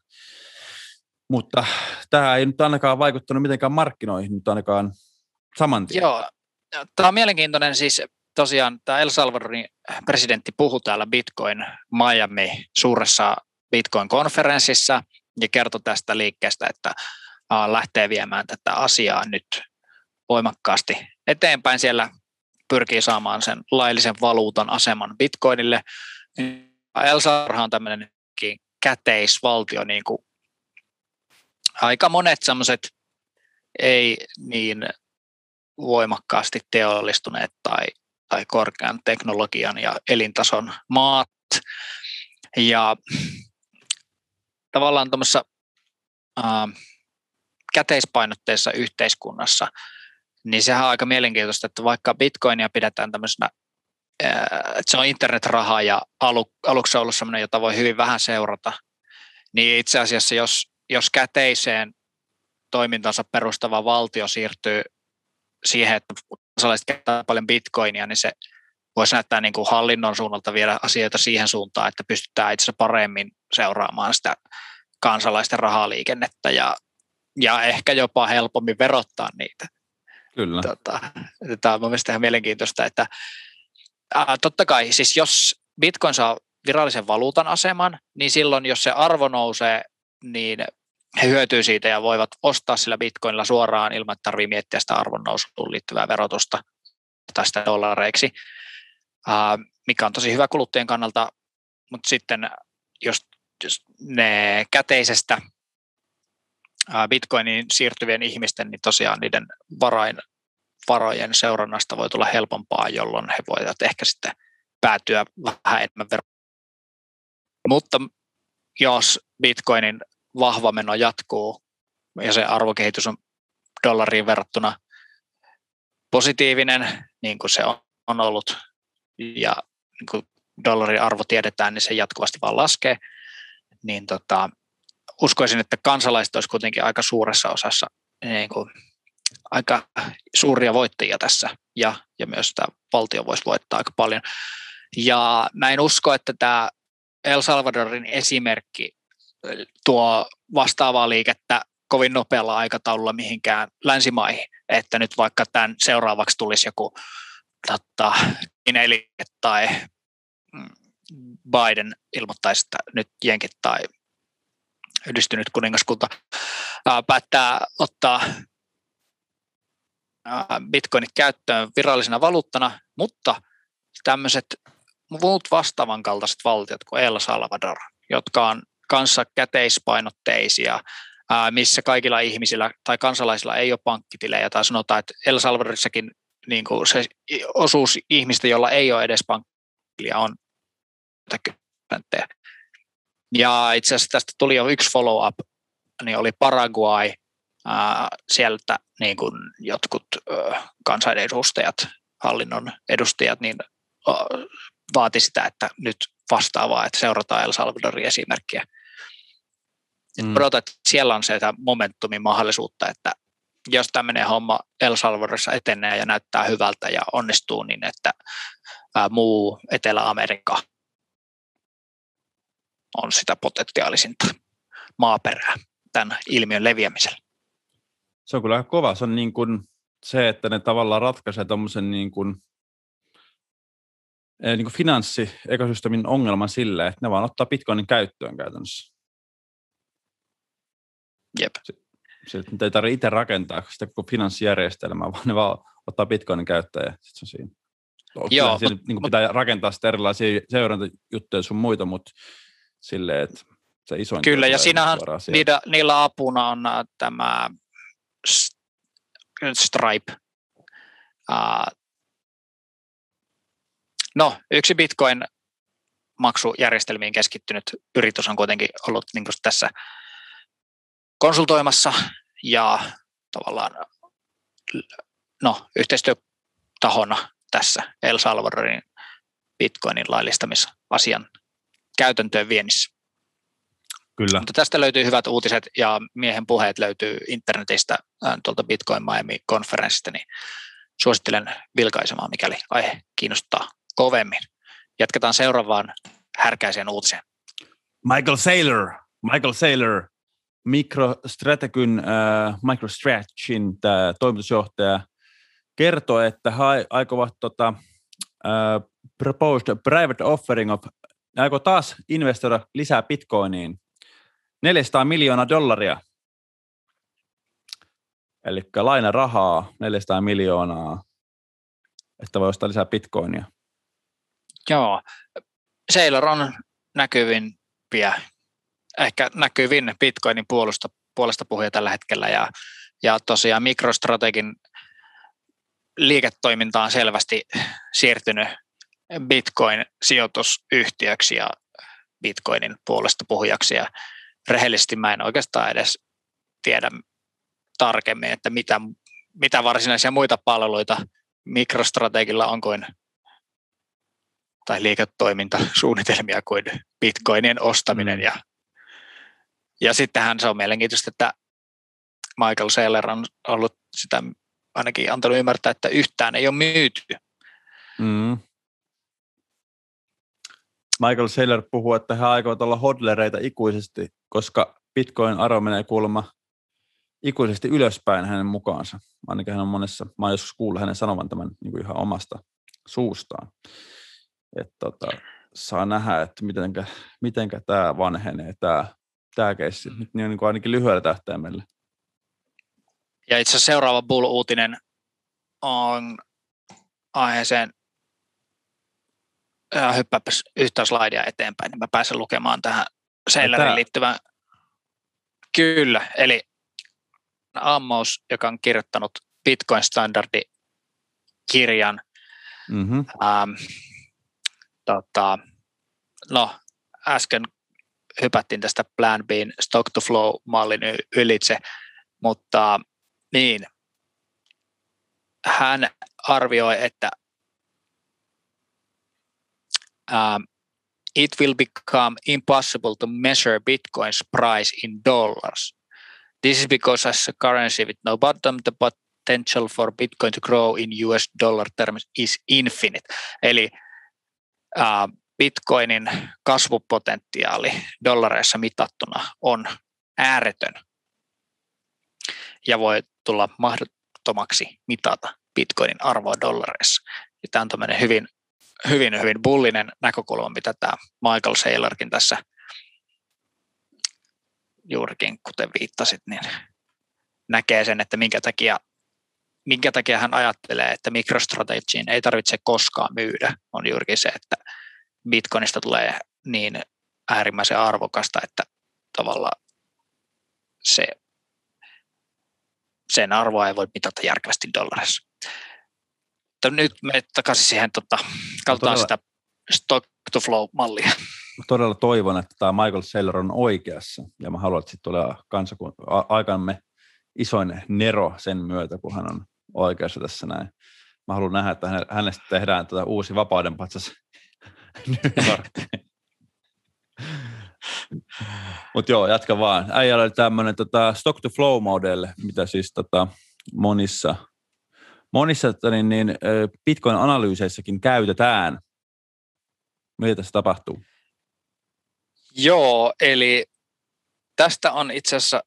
Mutta tämä ei nyt ainakaan vaikuttanut mitenkään markkinoihin nyt ainakaan saman tien. Joo, tämä on mielenkiintoinen siis tosiaan tämä El Salvadorin presidentti puhui täällä Bitcoin Miami suuressa Bitcoin-konferenssissa ja kertoi tästä liikkeestä, että lähtee viemään tätä asiaa nyt voimakkaasti eteenpäin siellä pyrkii saamaan sen laillisen valuutan aseman bitcoinille. El Salvador on tämmöinen käteisvaltio, niin kuin aika monet semmoiset ei niin voimakkaasti teollistuneet tai, tai korkean teknologian ja elintason maat. Ja tavallaan tuommoisessa käteispainotteessa yhteiskunnassa – niin sehän on aika mielenkiintoista, että vaikka bitcoinia pidetään tämmöisenä, että se on internetraha ja alu, aluksi on ollut sellainen, jota voi hyvin vähän seurata, niin itse asiassa jos, jos käteiseen toimintansa perustava valtio siirtyy siihen, että kansalaiset käyttää paljon bitcoinia, niin se voisi näyttää niin kuin hallinnon suunnalta viedä asioita siihen suuntaan, että pystytään itse paremmin seuraamaan sitä kansalaisten rahaliikennettä ja, ja ehkä jopa helpommin verottaa niitä. Kyllä. Tota, tämä on mielestäni ihan mielenkiintoista, että ää, totta kai siis jos Bitcoin saa virallisen valuutan aseman, niin silloin jos se arvo nousee, niin he hyötyy siitä ja voivat ostaa sillä bitcoinilla suoraan ilman, että tarvitsee miettiä sitä arvon nousuun liittyvää verotusta tai sitä dollareiksi, mikä on tosi hyvä kuluttajien kannalta, mutta sitten jos, ne käteisestä bitcoinin siirtyvien ihmisten, niin tosiaan niiden varain, varojen seurannasta voi tulla helpompaa, jolloin he voivat ehkä sitten päätyä vähän enemmän ver- Mutta jos bitcoinin vahva meno jatkuu ja se arvokehitys on dollariin verrattuna positiivinen, niin kuin se on ollut, ja niin kuin dollarin arvo tiedetään, niin se jatkuvasti vaan laskee, niin tota, uskoisin, että kansalaiset olisivat kuitenkin aika suuressa osassa niin kuin, aika suuria voittajia tässä. Ja, ja myös tämä valtio voisi voittaa aika paljon. Ja mä en usko, että tämä El Salvadorin esimerkki tuo vastaavaa liikettä kovin nopealla aikataululla mihinkään länsimaihin, että nyt vaikka tämän seuraavaksi tulisi joku totta, tai mm, Biden ilmoittaisi, että nyt jenkit tai yhdistynyt kuningaskunta päättää ottaa bitcoinit käyttöön virallisena valuuttana, mutta tämmöiset muut vastaavan kaltaiset valtiot kuin El Salvador, jotka on kanssa käteispainotteisia, missä kaikilla ihmisillä tai kansalaisilla ei ole pankkitilejä, tai sanotaan, että El Salvadorissakin niin kuin se osuus ihmistä, jolla ei ole edes pankkitiliä, on ja itse asiassa tästä tuli jo yksi follow-up, niin oli Paraguay, sieltä niin kuin jotkut ää, kansanedustajat, hallinnon edustajat, niin vaati sitä, että nyt vastaavaa, että seurataan El Salvadorin esimerkkiä. Mm. Odotan, että siellä on se momentumin mahdollisuutta, että jos tämmöinen homma El Salvadorissa etenee ja näyttää hyvältä ja onnistuu, niin että ää, muu Etelä-Amerikka on sitä potentiaalisinta maaperää tämän ilmiön leviämisellä. Se on kyllä aika kova. Se on niin kuin se, että ne tavallaan ratkaisee tuommoisen niin kuin, eh, niin kuin finanssi-ekosysteemin ongelman sille, että ne vaan ottaa bitcoinin käyttöön käytännössä. Jep. Sitten ei tarvitse itse rakentaa sitä koko finanssijärjestelmää, vaan ne vaan ottaa bitcoinin käyttöön ja sitten se on siinä. Joo, siinä mut, niin pitää mut, rakentaa sitten erilaisia seurantajuttuja sun muita, mutta silleen, että se isoin Kyllä, ja siinähän niitä, niillä apuna on äh, tämä Stripe. Uh, no, yksi Bitcoin maksujärjestelmiin keskittynyt yritys on kuitenkin ollut niin tässä konsultoimassa ja tavallaan no, yhteistyötahona tässä El Salvadorin Bitcoinin laillistamisasian käytäntöön viennissä. Kyllä. Mutta tästä löytyy hyvät uutiset ja miehen puheet löytyy internetistä tuolta Bitcoin Miami-konferenssista, niin suosittelen vilkaisemaan, mikäli aihe kiinnostaa kovemmin. Jatketaan seuraavaan härkäiseen uutiseen. Michael Saylor, Michael Saylor, MicroStrategy'n, äh, MicroStratchin toimitusjohtaja, kertoo, että he aikovat tota, äh, proposed private offering of, aikoo taas investoida lisää bitcoiniin 400 miljoonaa dollaria. Eli laina rahaa 400 miljoonaa, että voi ostaa lisää bitcoinia. Joo, Sailor on näkyvimpiä, ehkä näkyvin bitcoinin puolesta, puolesta puhuja tällä hetkellä ja, ja tosiaan mikrostrategin liiketoiminta on selvästi siirtynyt Bitcoin-sijoitusyhtiöksi ja Bitcoinin puolesta puhujaksi ja rehellisesti mä en oikeastaan edes tiedä tarkemmin, että mitä, mitä varsinaisia muita palveluita mikrostrategilla on kuin tai liiketoimintasuunnitelmia kuin bitcoinien ostaminen. Mm. Ja, ja sittenhän se on mielenkiintoista, että Michael Saylor on ollut sitä ainakin antanut ymmärtää, että yhtään ei ole myyty. Mm. Michael Saylor puhuu, että he aikovat olla hodlereita ikuisesti, koska Bitcoin-arvo menee kuulemma ikuisesti ylöspäin hänen mukaansa. Ainakin hän on monessa, mä oon joskus kuullut hänen sanovan tämän niin kuin ihan omasta suustaan. Että tota, saa nähdä, että mitenkä, mitenkä tämä vanhenee, tämä, tämä keissi, nyt niin, kuin ainakin lyhyellä tähtäimellä. Ja itse asiassa seuraava Bull-uutinen on aiheeseen hyppääpäs yhtä slaidia eteenpäin, niin mä pääsen lukemaan tähän Seilerin liittyvän. Kyllä, eli Ammous, joka on kirjoittanut Bitcoin-standardi-kirjan. Mm-hmm. Ähm, tota, no, äsken hypättiin tästä Plan B stock to flow mallin ylitse, mutta niin, hän arvioi, että um, it will become impossible to measure Bitcoin's price in dollars. This is because as a currency with no bottom, the potential for Bitcoin to grow in US dollar terms is infinite. Eli uh, Bitcoinin kasvupotentiaali dollareissa mitattuna on ääretön ja voi tulla mahdottomaksi mitata Bitcoinin arvoa dollareissa. Ja tämä on tämmöinen hyvin hyvin, hyvin bullinen näkökulma, mitä tämä Michael Saylorkin tässä juurikin, kuten viittasit, niin näkee sen, että minkä takia, minkä takia hän ajattelee, että MicroStrategyin ei tarvitse koskaan myydä, on juurikin se, että Bitcoinista tulee niin äärimmäisen arvokasta, että tavallaan se, sen arvoa ei voi mitata järkevästi dollarissa. Mutta nyt me takaisin siihen, tota, katsotaan sitä stock to flow-mallia. Todella toivon, että tämä Michael Saylor on oikeassa, ja mä haluan, että sitten tulee kansakun, aikamme isoin nero sen myötä, kun hän on oikeassa tässä näin. Mä haluan nähdä, että hänestä tehdään tätä tota uusi vapaudenpatsas Mutta joo, jatka vaan. Äijällä oli tämmöinen tota, stock to flow model, mitä siis tota, monissa, monissa että niin, niin, Bitcoin-analyyseissäkin käytetään. Mitä tässä tapahtuu? Joo, eli tästä on itse asiassa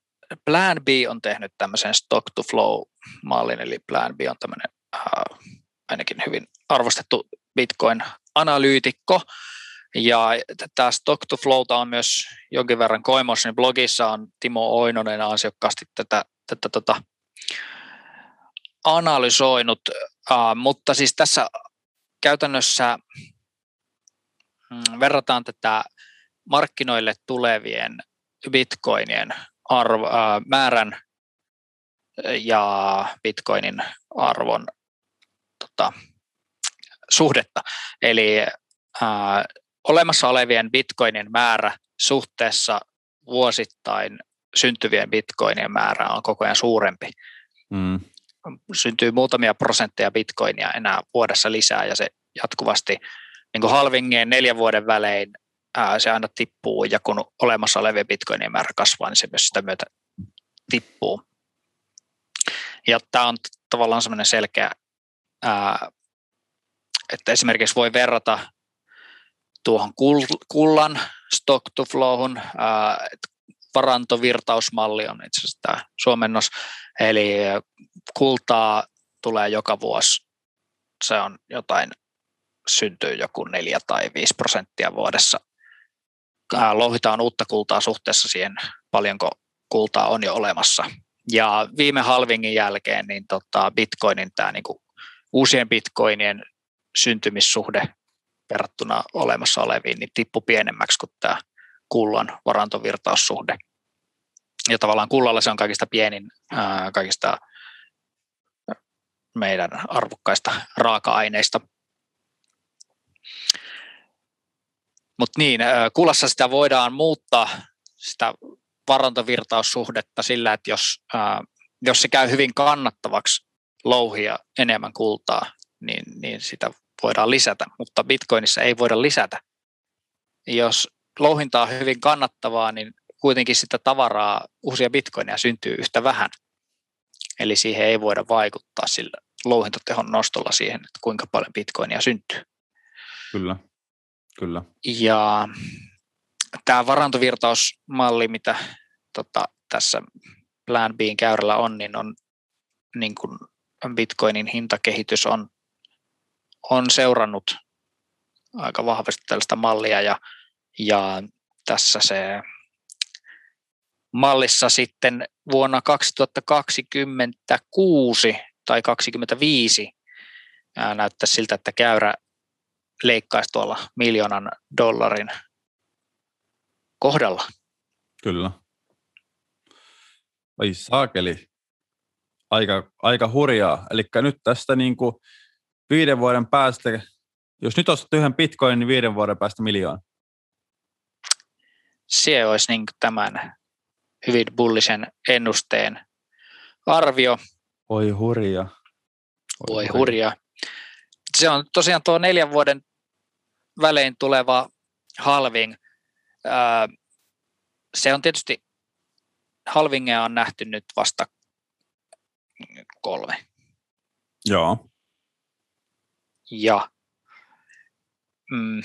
Plan B on tehnyt tämmöisen stock to flow mallin, eli Plan B on tämmöinen äh, ainakin hyvin arvostettu Bitcoin-analyytikko, ja tämä Stock to Flowta on myös jonkin verran koimossa, niin blogissa on Timo Oinonen ansiokkaasti tätä, tätä tota, analysoinut, uh, mutta siis tässä käytännössä mm, verrataan tätä markkinoille tulevien bitcoinien arvo, uh, määrän ja bitcoinin arvon tota, suhdetta. Eli uh, olemassa olevien bitcoinin määrä suhteessa vuosittain syntyvien bitcoinien määrä on koko ajan suurempi. Mm. Syntyy muutamia prosentteja bitcoinia enää vuodessa lisää ja se jatkuvasti niin halvingeen neljän vuoden välein ää, se aina tippuu ja kun olemassa olevien bitcoinien määrä kasvaa, niin se myös sitä myötä tippuu. Ja tämä on tavallaan semmoinen selkeä, ää, että esimerkiksi voi verrata tuohon kullan stock to flowhun, varantovirtausmalli on itse asiassa tämä suomennos, eli kultaa tulee joka vuosi, se on jotain, syntyy joku 4 tai 5 prosenttia vuodessa. Louhitaan uutta kultaa suhteessa siihen, paljonko kultaa on jo olemassa. Ja viime halvingin jälkeen niin tota Bitcoinin tämä niinku uusien Bitcoinien syntymissuhde verrattuna olemassa oleviin, niin tippu pienemmäksi kuin tämä kullan varantovirtaussuhde. Ja tavallaan kullalla se on kaikista pienin kaikista meidän arvokkaista raaka-aineista. Mutta niin, kullassa sitä voidaan muuttaa sitä varantovirtaussuhdetta sillä, että jos, jos se käy hyvin kannattavaksi louhia enemmän kultaa, niin, niin sitä voidaan lisätä, mutta Bitcoinissa ei voida lisätä. Jos louhinta on hyvin kannattavaa, niin kuitenkin sitä tavaraa, uusia bitcoineja syntyy yhtä vähän. Eli siihen ei voida vaikuttaa sillä louhintatehon nostolla siihen, että kuinka paljon bitcoinia syntyy. Kyllä, kyllä. Ja tämä varantovirtausmalli, mitä tota, tässä Plan Bin käyrällä on, niin on niin kuin bitcoinin hintakehitys on on seurannut aika vahvasti tällaista mallia ja, ja tässä se mallissa sitten vuonna 2026 tai 2025 näyttää siltä, että käyrä leikkaisi tuolla miljoonan dollarin kohdalla. Kyllä. Ai saakeli. Aika, aika hurjaa. Eli nyt tästä niin kuin viiden vuoden päästä, jos nyt ostat yhden bitcoinin, niin viiden vuoden päästä miljoona. Se olisi niin tämän hyvin bullisen ennusteen arvio. Oi hurja. Oi, Oi hurja. Se on tosiaan tuo neljän vuoden välein tuleva halving. Se on tietysti, halvingia on nähty nyt vasta kolme. Joo ja mm,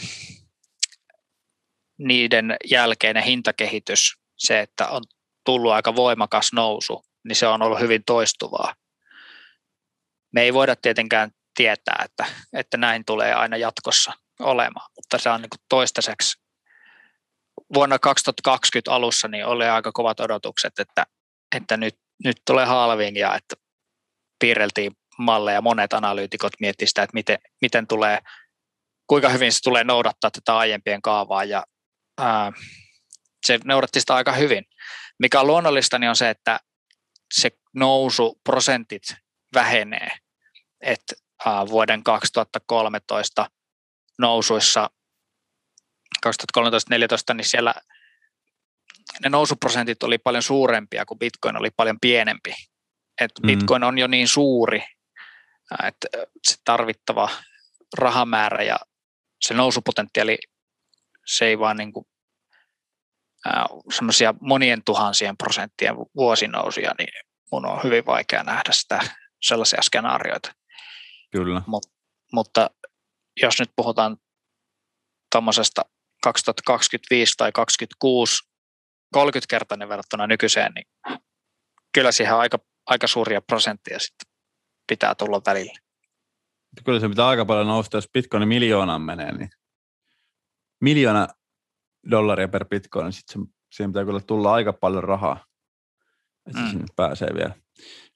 niiden jälkeinen hintakehitys, se, että on tullut aika voimakas nousu, niin se on ollut hyvin toistuvaa. Me ei voida tietenkään tietää, että, että näin tulee aina jatkossa olemaan, mutta se on niin toistaiseksi vuonna 2020 alussa niin oli aika kovat odotukset, että, että nyt, nyt tulee halving ja että piirreltiin malleja. Monet analyytikot miettivät sitä, että miten, miten tulee, kuinka hyvin se tulee noudattaa tätä aiempien kaavaa ja ää, se noudatti sitä aika hyvin. Mikä on luonnollista, niin on se, että se nousu prosentit vähenee. että vuoden 2013 nousuissa 2013-2014, niin siellä ne nousuprosentit oli paljon suurempia, kun Bitcoin oli paljon pienempi. Et mm. Bitcoin on jo niin suuri, että se tarvittava rahamäärä ja se nousupotentiaali, se ei vaan niin kuin, semmoisia monien tuhansien prosenttien vuosinousuja, niin mun on hyvin vaikea nähdä sitä sellaisia skenaarioita. Kyllä. Mut, mutta jos nyt puhutaan tuommoisesta 2025 tai 2026 30-kertainen verrattuna nykyiseen, niin kyllä siihen aika, aika suuria prosentteja sitten pitää tulla välillä. Kyllä se pitää aika paljon nousta, jos bitcoin miljoonaan menee, niin miljoona dollaria per bitcoin, niin sitten siihen pitää kyllä tulla aika paljon rahaa, että mm. sinne pääsee vielä.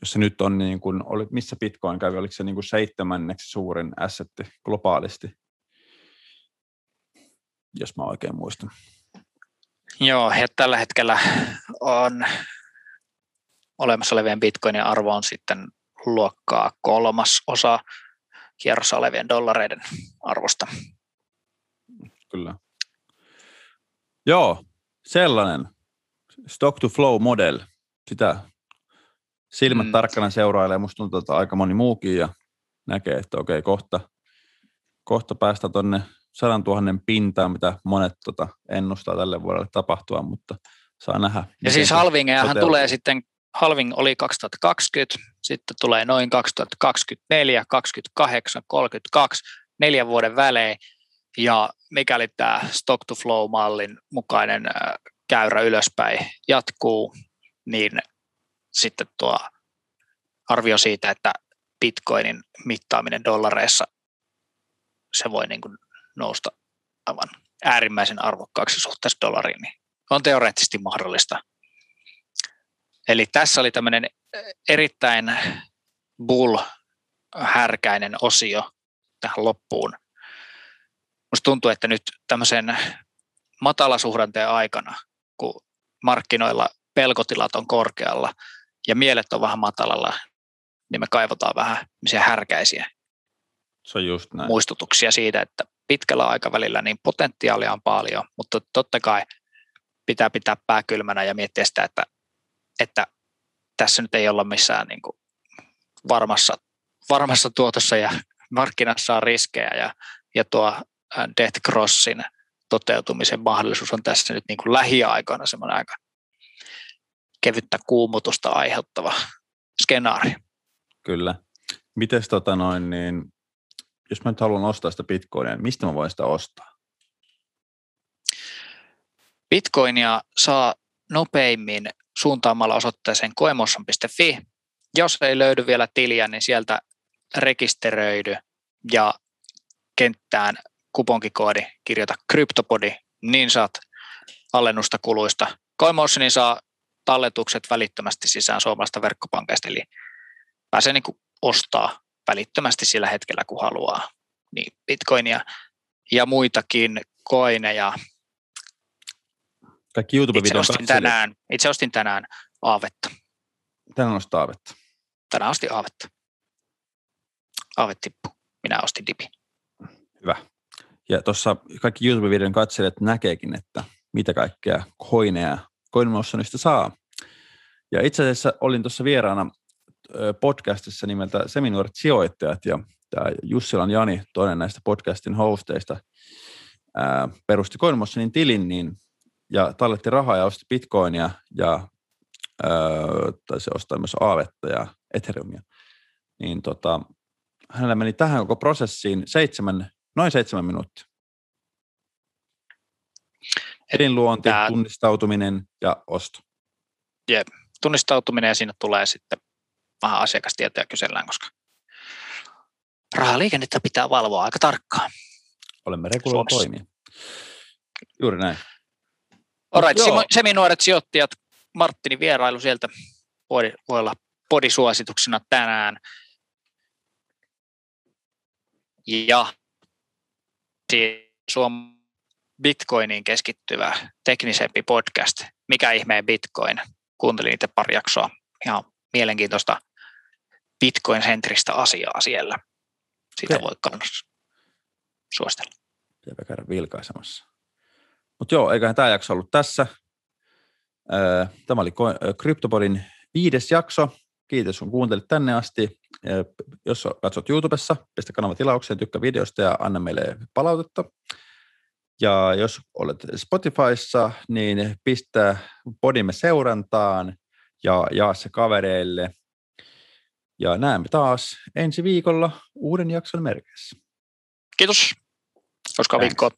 Jos se nyt on niin kuin, oli, missä bitcoin kävi, oliko se niin kuin seitsemänneksi suurin assetti globaalisti, jos mä oikein muistan. Joo, ja tällä hetkellä on olemassa olevien bitcoinin arvo on sitten luokkaa kolmas osa kierrossa olevien dollareiden arvosta. Kyllä. Joo, sellainen stock to flow model. Sitä silmät mm. tarkkana seurailee. Musta tuntuu, että aika moni muukin ja näkee, että okei, kohta, kohta päästä tuonne sadan tuhannen pintaan, mitä monet tota, ennustaa tälle vuodelle tapahtua, mutta saa nähdä. Ja siis halvingeahan tulee sitten, halving oli 2020, sitten tulee noin 2024, 28, 32, neljän vuoden välein, ja mikäli tämä stock to flow-mallin mukainen käyrä ylöspäin jatkuu, niin sitten tuo arvio siitä, että bitcoinin mittaaminen dollareissa, se voi niin kuin nousta aivan äärimmäisen arvokkaaksi suhteessa dollariin, niin on teoreettisesti mahdollista. Eli tässä oli tämmöinen erittäin bull-härkäinen osio tähän loppuun. Musta tuntuu, että nyt tämmöisen matalasuhdanteen aikana, kun markkinoilla pelkotilat on korkealla ja mielet on vähän matalalla, niin me kaivataan vähän härkäisiä Se on just näin. muistutuksia siitä, että pitkällä aikavälillä niin potentiaalia on paljon, mutta totta kai pitää pitää pää kylmänä ja miettiä sitä, että, että tässä nyt ei olla missään niin kuin varmassa, varmassa tuotossa ja markkinassa on riskejä ja, ja tuo Death Crossin toteutumisen mahdollisuus on tässä nyt niin kuin lähiaikoina semmoinen aika kevyttä kuumutusta aiheuttava skenaario. Kyllä. Mites tota noin, niin jos mä nyt haluan ostaa sitä bitcoinia, niin mistä mä voin sitä ostaa? Bitcoinia saa nopeimmin suuntaamalla osoitteeseen koemosson.fi. Jos ei löydy vielä tiliä, niin sieltä rekisteröidy ja kenttään kuponkikoodi kirjoita kryptopodi, niin saat alennusta kuluista. Coinmotionin saa talletukset välittömästi sisään suomalaista verkkopankista, eli pääsee niin ostaa välittömästi sillä hetkellä, kun haluaa. Niin Bitcoinia ja muitakin koineja. Kaikki YouTube-videon itse ostin, tänään, itse ostin tänään Aavetta. Tänään ostin Aavetta. Tänään ostin Aavetta. Aavet tippu. Minä ostin Dipi. Hyvä. Ja tuossa kaikki YouTube-videon katselijat näkeekin, että mitä kaikkea koineja CoinMotionista saa. Ja itse asiassa olin tuossa vieraana podcastissa nimeltä Seminuoret sijoittajat, ja tämä Jussilan Jani, toinen näistä podcastin hosteista, perusti CoinMotionin tilin, niin, ja talletti rahaa ja osti bitcoinia, ja ää, tai se ostaa myös Aavetta ja Ethereumia, niin tota, hänellä meni tähän koko prosessiin seitsemän, noin seitsemän minuuttia. Elinluonti, Tää... tunnistautuminen ja osto. Jep, tunnistautuminen ja siinä tulee sitten vähän asiakastietoja kysellään, koska rahaliikennettä pitää valvoa aika tarkkaan. Olemme reguloilla toimia. Juuri näin. Alright, seminuoret sijoittajat, Marttinin vierailu sieltä voi, voi olla podisuosituksena tänään. Ja Suom Bitcoiniin keskittyvä teknisempi podcast. Mikä ihmeen Bitcoin? Kuuntelin niitä pari jaksoa. Ihan mielenkiintoista Bitcoin-sentristä asiaa siellä. Sitä voi kannattaa suositella. Pitää käydä vilkaisemassa. Mutta joo, eiköhän tämä jakso ollut tässä. Tämä oli Cryptopodin viides jakso. Kiitos kun kuuntelit tänne asti. Jos katsot YouTubessa, pistä kanava tilaukseen, tykkää videosta ja anna meille palautetta. Ja jos olet Spotifyssa, niin pistä podimme seurantaan ja jaa se kavereille. Ja näemme taas ensi viikolla uuden jakson merkeissä. Kiitos. Koska viikkoa.